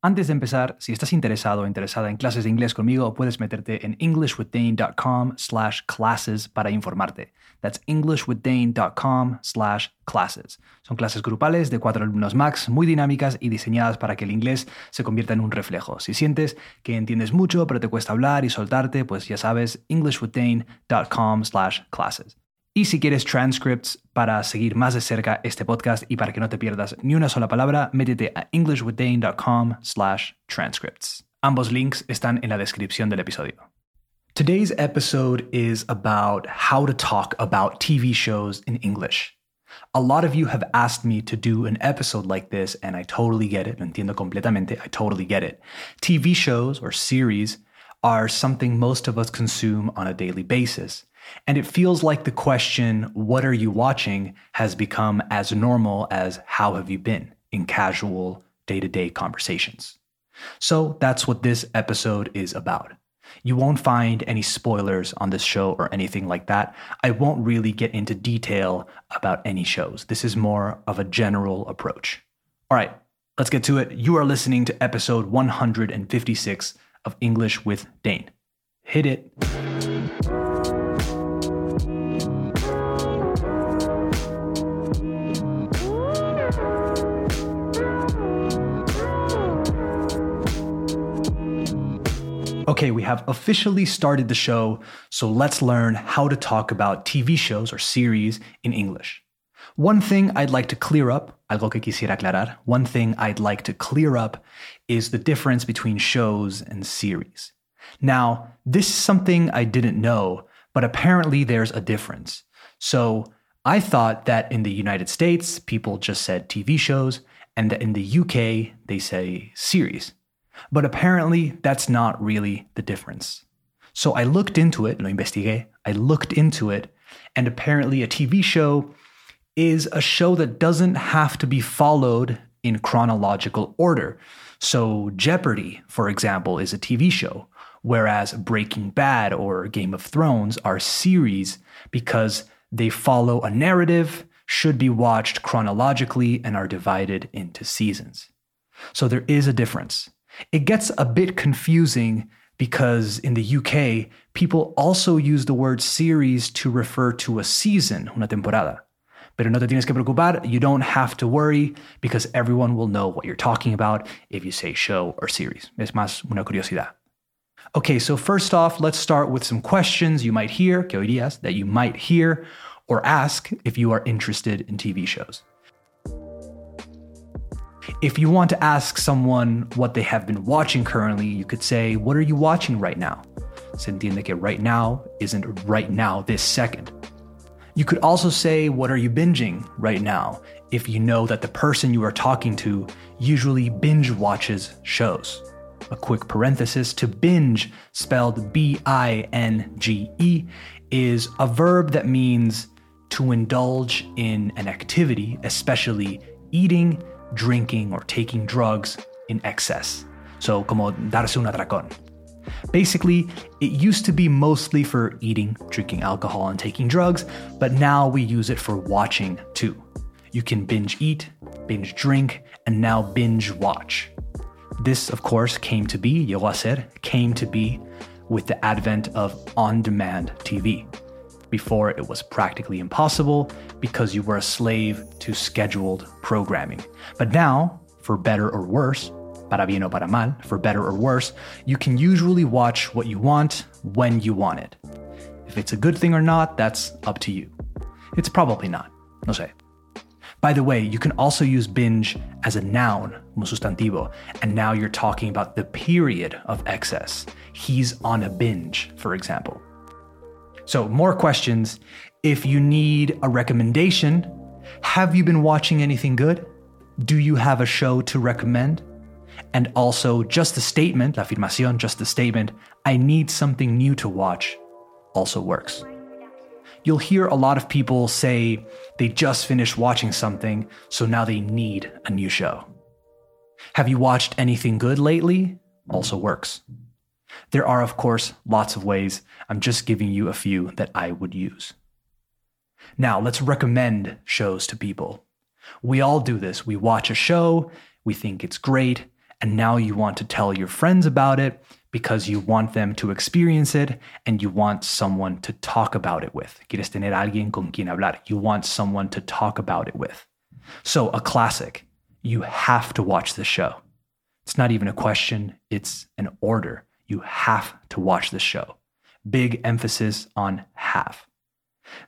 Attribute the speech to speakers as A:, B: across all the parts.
A: Antes de empezar, si estás interesado o interesada en clases de inglés conmigo, puedes meterte en englishwithdane.com slash classes para informarte. That's englishwithdane.com slash classes. Son clases grupales de cuatro alumnos max, muy dinámicas y diseñadas para que el inglés se convierta en un reflejo. Si sientes que entiendes mucho pero te cuesta hablar y soltarte, pues ya sabes, englishwithdane.com slash classes. Y si quieres transcripts para seguir más de cerca este podcast y para que no te pierdas ni una sola palabra, métete a englishwithdane.com slash transcripts. Ambos links están en la descripción del episodio. Today's episode is about how to talk about TV shows in English. A lot of you have asked me to do an episode like this, and I totally get it. entiendo completamente. I totally get it. TV shows or series are something most of us consume on a daily basis. And it feels like the question, what are you watching, has become as normal as how have you been in casual day to day conversations. So that's what this episode is about. You won't find any spoilers on this show or anything like that. I won't really get into detail about any shows. This is more of a general approach. All right, let's get to it. You are listening to episode 156 of English with Dane. Hit it. Okay, we have officially started the show, so let's learn how to talk about TV shows or series in English. One thing I'd like to clear up, algo que quisiera aclarar, one thing I'd like to clear up is the difference between shows and series. Now, this is something I didn't know, but apparently there's a difference. So I thought that in the United States, people just said TV shows, and that in the UK, they say series. But apparently, that's not really the difference. So I looked into it, lo investigué, I looked into it, and apparently a TV show is a show that doesn't have to be followed in chronological order. So Jeopardy, for example, is a TV show, whereas Breaking Bad or Game of Thrones are series because they follow a narrative, should be watched chronologically, and are divided into seasons. So there is a difference. It gets a bit confusing because in the UK, people also use the word series to refer to a season, una temporada. Pero no te tienes que preocupar, you don't have to worry because everyone will know what you're talking about if you say show or series. Es más una curiosidad. Okay, so first off, let's start with some questions you might hear, que oirías, that you might hear or ask if you are interested in TV shows. If you want to ask someone what they have been watching currently, you could say, What are you watching right now? Se entiende que right now isn't right now, this second. You could also say, What are you binging right now? if you know that the person you are talking to usually binge watches shows. A quick parenthesis to binge, spelled B I N G E, is a verb that means to indulge in an activity, especially eating, drinking, or taking drugs in excess. So, como darse un atracón. Basically, it used to be mostly for eating, drinking alcohol, and taking drugs, but now we use it for watching too. You can binge eat, binge drink, and now binge watch. This, of course, came to be, llegó a ser, came to be with the advent of on demand TV. Before, it was practically impossible because you were a slave to scheduled programming. But now, for better or worse, para bien o para mal, for better or worse, you can usually watch what you want when you want it. If it's a good thing or not, that's up to you. It's probably not. No sé. By the way, you can also use binge as a noun, como sustantivo, and now you're talking about the period of excess. He's on a binge, for example. So, more questions. If you need a recommendation, have you been watching anything good? Do you have a show to recommend? And also, just the statement, la afirmación, just the statement, I need something new to watch, also works. You'll hear a lot of people say they just finished watching something, so now they need a new show. Have you watched anything good lately? Also works. There are, of course, lots of ways. I'm just giving you a few that I would use. Now, let's recommend shows to people. We all do this. We watch a show, we think it's great, and now you want to tell your friends about it because you want them to experience it and you want someone to talk about it with. Quieres tener alguien con quien hablar. You want someone to talk about it with. So, a classic. You have to watch the show. It's not even a question, it's an order. You have to watch the show. Big emphasis on have.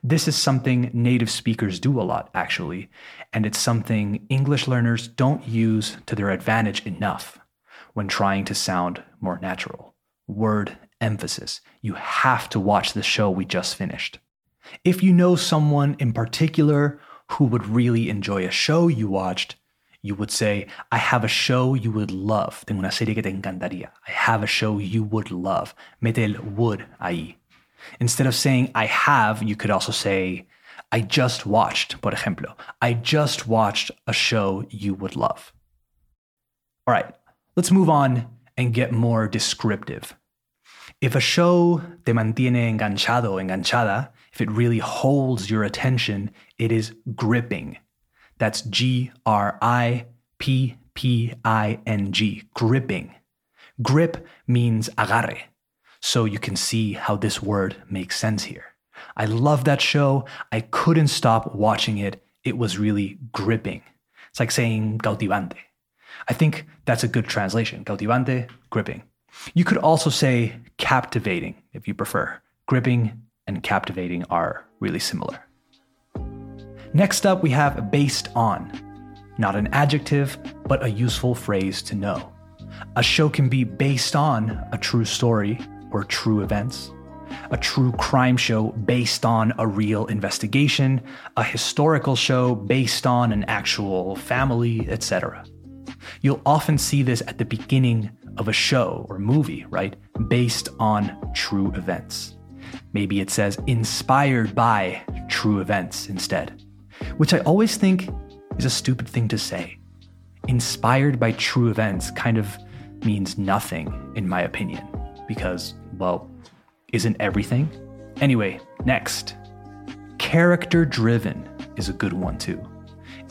A: This is something native speakers do a lot, actually, and it's something English learners don't use to their advantage enough when trying to sound more natural. Word emphasis. You have to watch the show we just finished. If you know someone in particular who would really enjoy a show you watched, you would say, I have a show you would love. Tengo una serie que te encantaría. I have a show you would love. Mete el would ahí. Instead of saying I have, you could also say, I just watched, por ejemplo. I just watched a show you would love. All right, let's move on and get more descriptive. If a show te mantiene enganchado, enganchada, if it really holds your attention, it is gripping. That's G R I P P I N G, gripping. Grip means agarre. So you can see how this word makes sense here. I love that show. I couldn't stop watching it. It was really gripping. It's like saying cautivante. I think that's a good translation. Cautivante, gripping. You could also say captivating if you prefer. Gripping and captivating are really similar. Next up, we have based on. Not an adjective, but a useful phrase to know. A show can be based on a true story or true events, a true crime show based on a real investigation, a historical show based on an actual family, etc. You'll often see this at the beginning of a show or movie, right? Based on true events. Maybe it says inspired by true events instead, which I always think is a stupid thing to say. Inspired by true events kind of means nothing, in my opinion, because well, isn't everything? Anyway, next. Character driven is a good one too.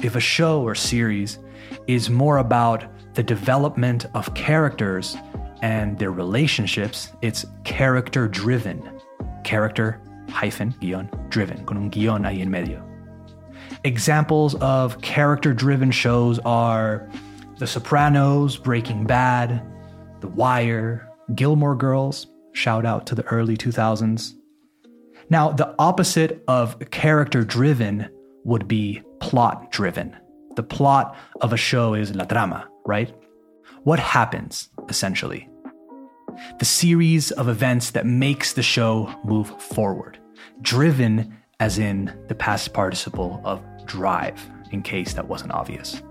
A: If a show or series is more about the development of characters and their relationships, it's character driven. Character hyphen guion driven, con un guion ahí en medio. Examples of character driven shows are The Sopranos, Breaking Bad, The Wire, Gilmore Girls, Shout out to the early 2000s. Now, the opposite of character driven would be plot driven. The plot of a show is la trama, right? What happens, essentially? The series of events that makes the show move forward. Driven, as in the past participle of drive, in case that wasn't obvious.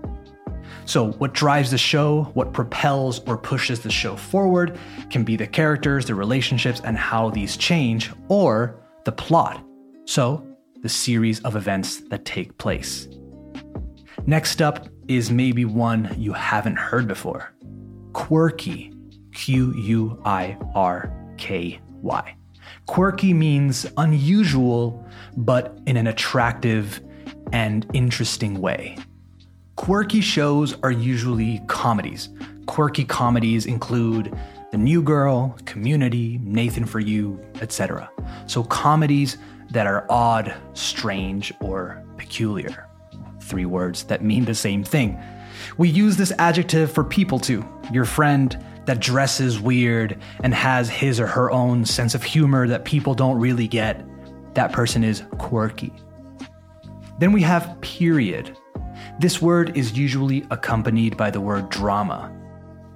A: So, what drives the show, what propels or pushes the show forward, can be the characters, the relationships, and how these change, or the plot. So, the series of events that take place. Next up is maybe one you haven't heard before quirky. Q U I R K Y. Quirky means unusual, but in an attractive and interesting way. Quirky shows are usually comedies. Quirky comedies include The New Girl, Community, Nathan for You, etc. So, comedies that are odd, strange, or peculiar. Three words that mean the same thing. We use this adjective for people too. Your friend that dresses weird and has his or her own sense of humor that people don't really get. That person is quirky. Then we have period. This word is usually accompanied by the word drama.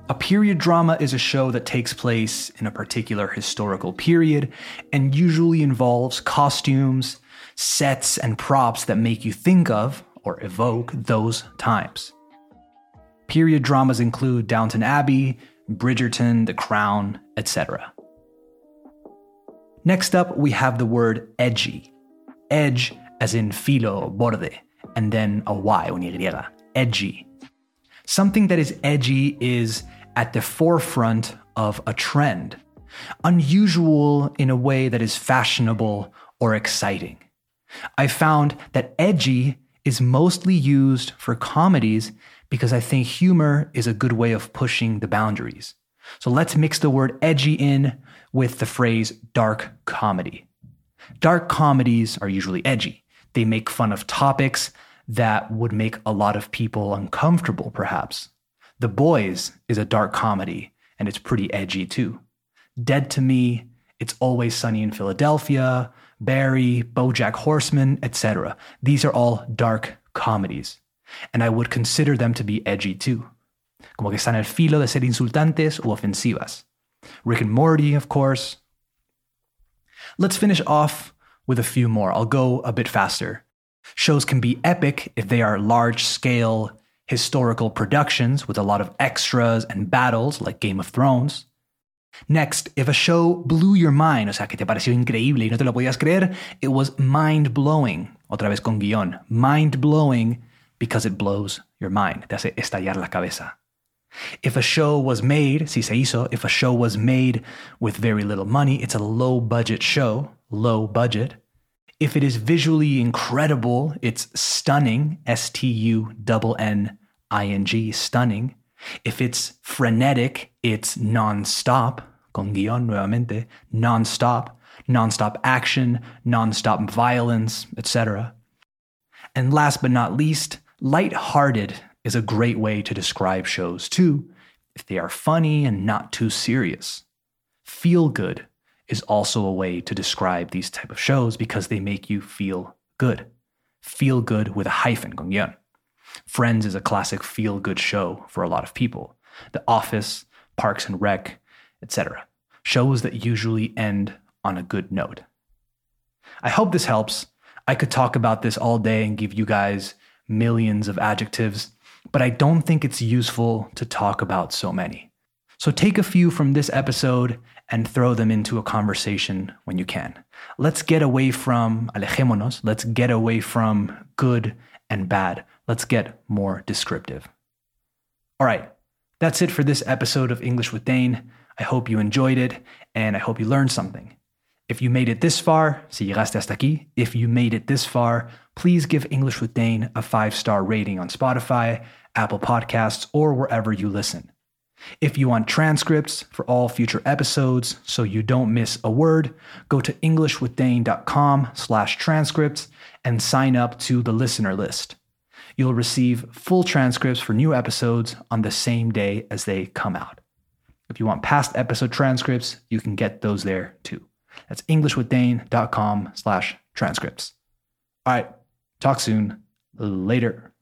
A: A period drama is a show that takes place in a particular historical period and usually involves costumes, sets, and props that make you think of or evoke those times. Period dramas include Downton Abbey, Bridgerton, The Crown, etc. Next up, we have the word edgy. Edge as in filo, borde and then a Y, un Y, edgy. Something that is edgy is at the forefront of a trend, unusual in a way that is fashionable or exciting. I found that edgy is mostly used for comedies because I think humor is a good way of pushing the boundaries. So let's mix the word edgy in with the phrase dark comedy. Dark comedies are usually edgy. They make fun of topics that would make a lot of people uncomfortable, perhaps. The Boys is a dark comedy, and it's pretty edgy too. Dead to Me, It's Always Sunny in Philadelphia, Barry, Bojack Horseman, etc. These are all dark comedies, and I would consider them to be edgy too. Como que están al filo de ser insultantes o ofensivas. Rick and Morty, of course. Let's finish off with a few more. I'll go a bit faster. Shows can be epic if they are large scale historical productions with a lot of extras and battles like Game of Thrones. Next, if a show blew your mind, o sea, que te pareció increíble y no te lo podías creer, it was mind blowing. Otra vez con guión. Mind blowing because it blows your mind. Te hace estallar la cabeza. If a show was made, si se hizo, if a show was made with very little money, it's a low budget show, low budget. If it is visually incredible, it's stunning, S T U N N I N G, stunning. If it's frenetic, it's non-stop, con guión nuevamente, non-stop, non-stop action, non-stop violence, etc. And last but not least, light-hearted is a great way to describe shows too, if they are funny and not too serious. Feel good is also a way to describe these type of shows because they make you feel good. Feel good with a hyphen, con guión. Friends is a classic feel good show for a lot of people. The Office, Parks and Rec, etc. Shows that usually end on a good note. I hope this helps. I could talk about this all day and give you guys millions of adjectives, but I don't think it's useful to talk about so many. So take a few from this episode and throw them into a conversation when you can. Let's get away from alejémonos, let's get away from good and bad. Let's get more descriptive. All right, that's it for this episode of English with Dane. I hope you enjoyed it and I hope you learned something. If you made it this far, si llegaste hasta aquí, if you made it this far, please give English with Dane a five star rating on Spotify, Apple Podcasts, or wherever you listen. If you want transcripts for all future episodes so you don't miss a word, go to englishwithdane.com slash transcripts and sign up to the listener list. You'll receive full transcripts for new episodes on the same day as they come out. If you want past episode transcripts, you can get those there too. That's englishwithdane.com slash transcripts. All right, talk soon. Later.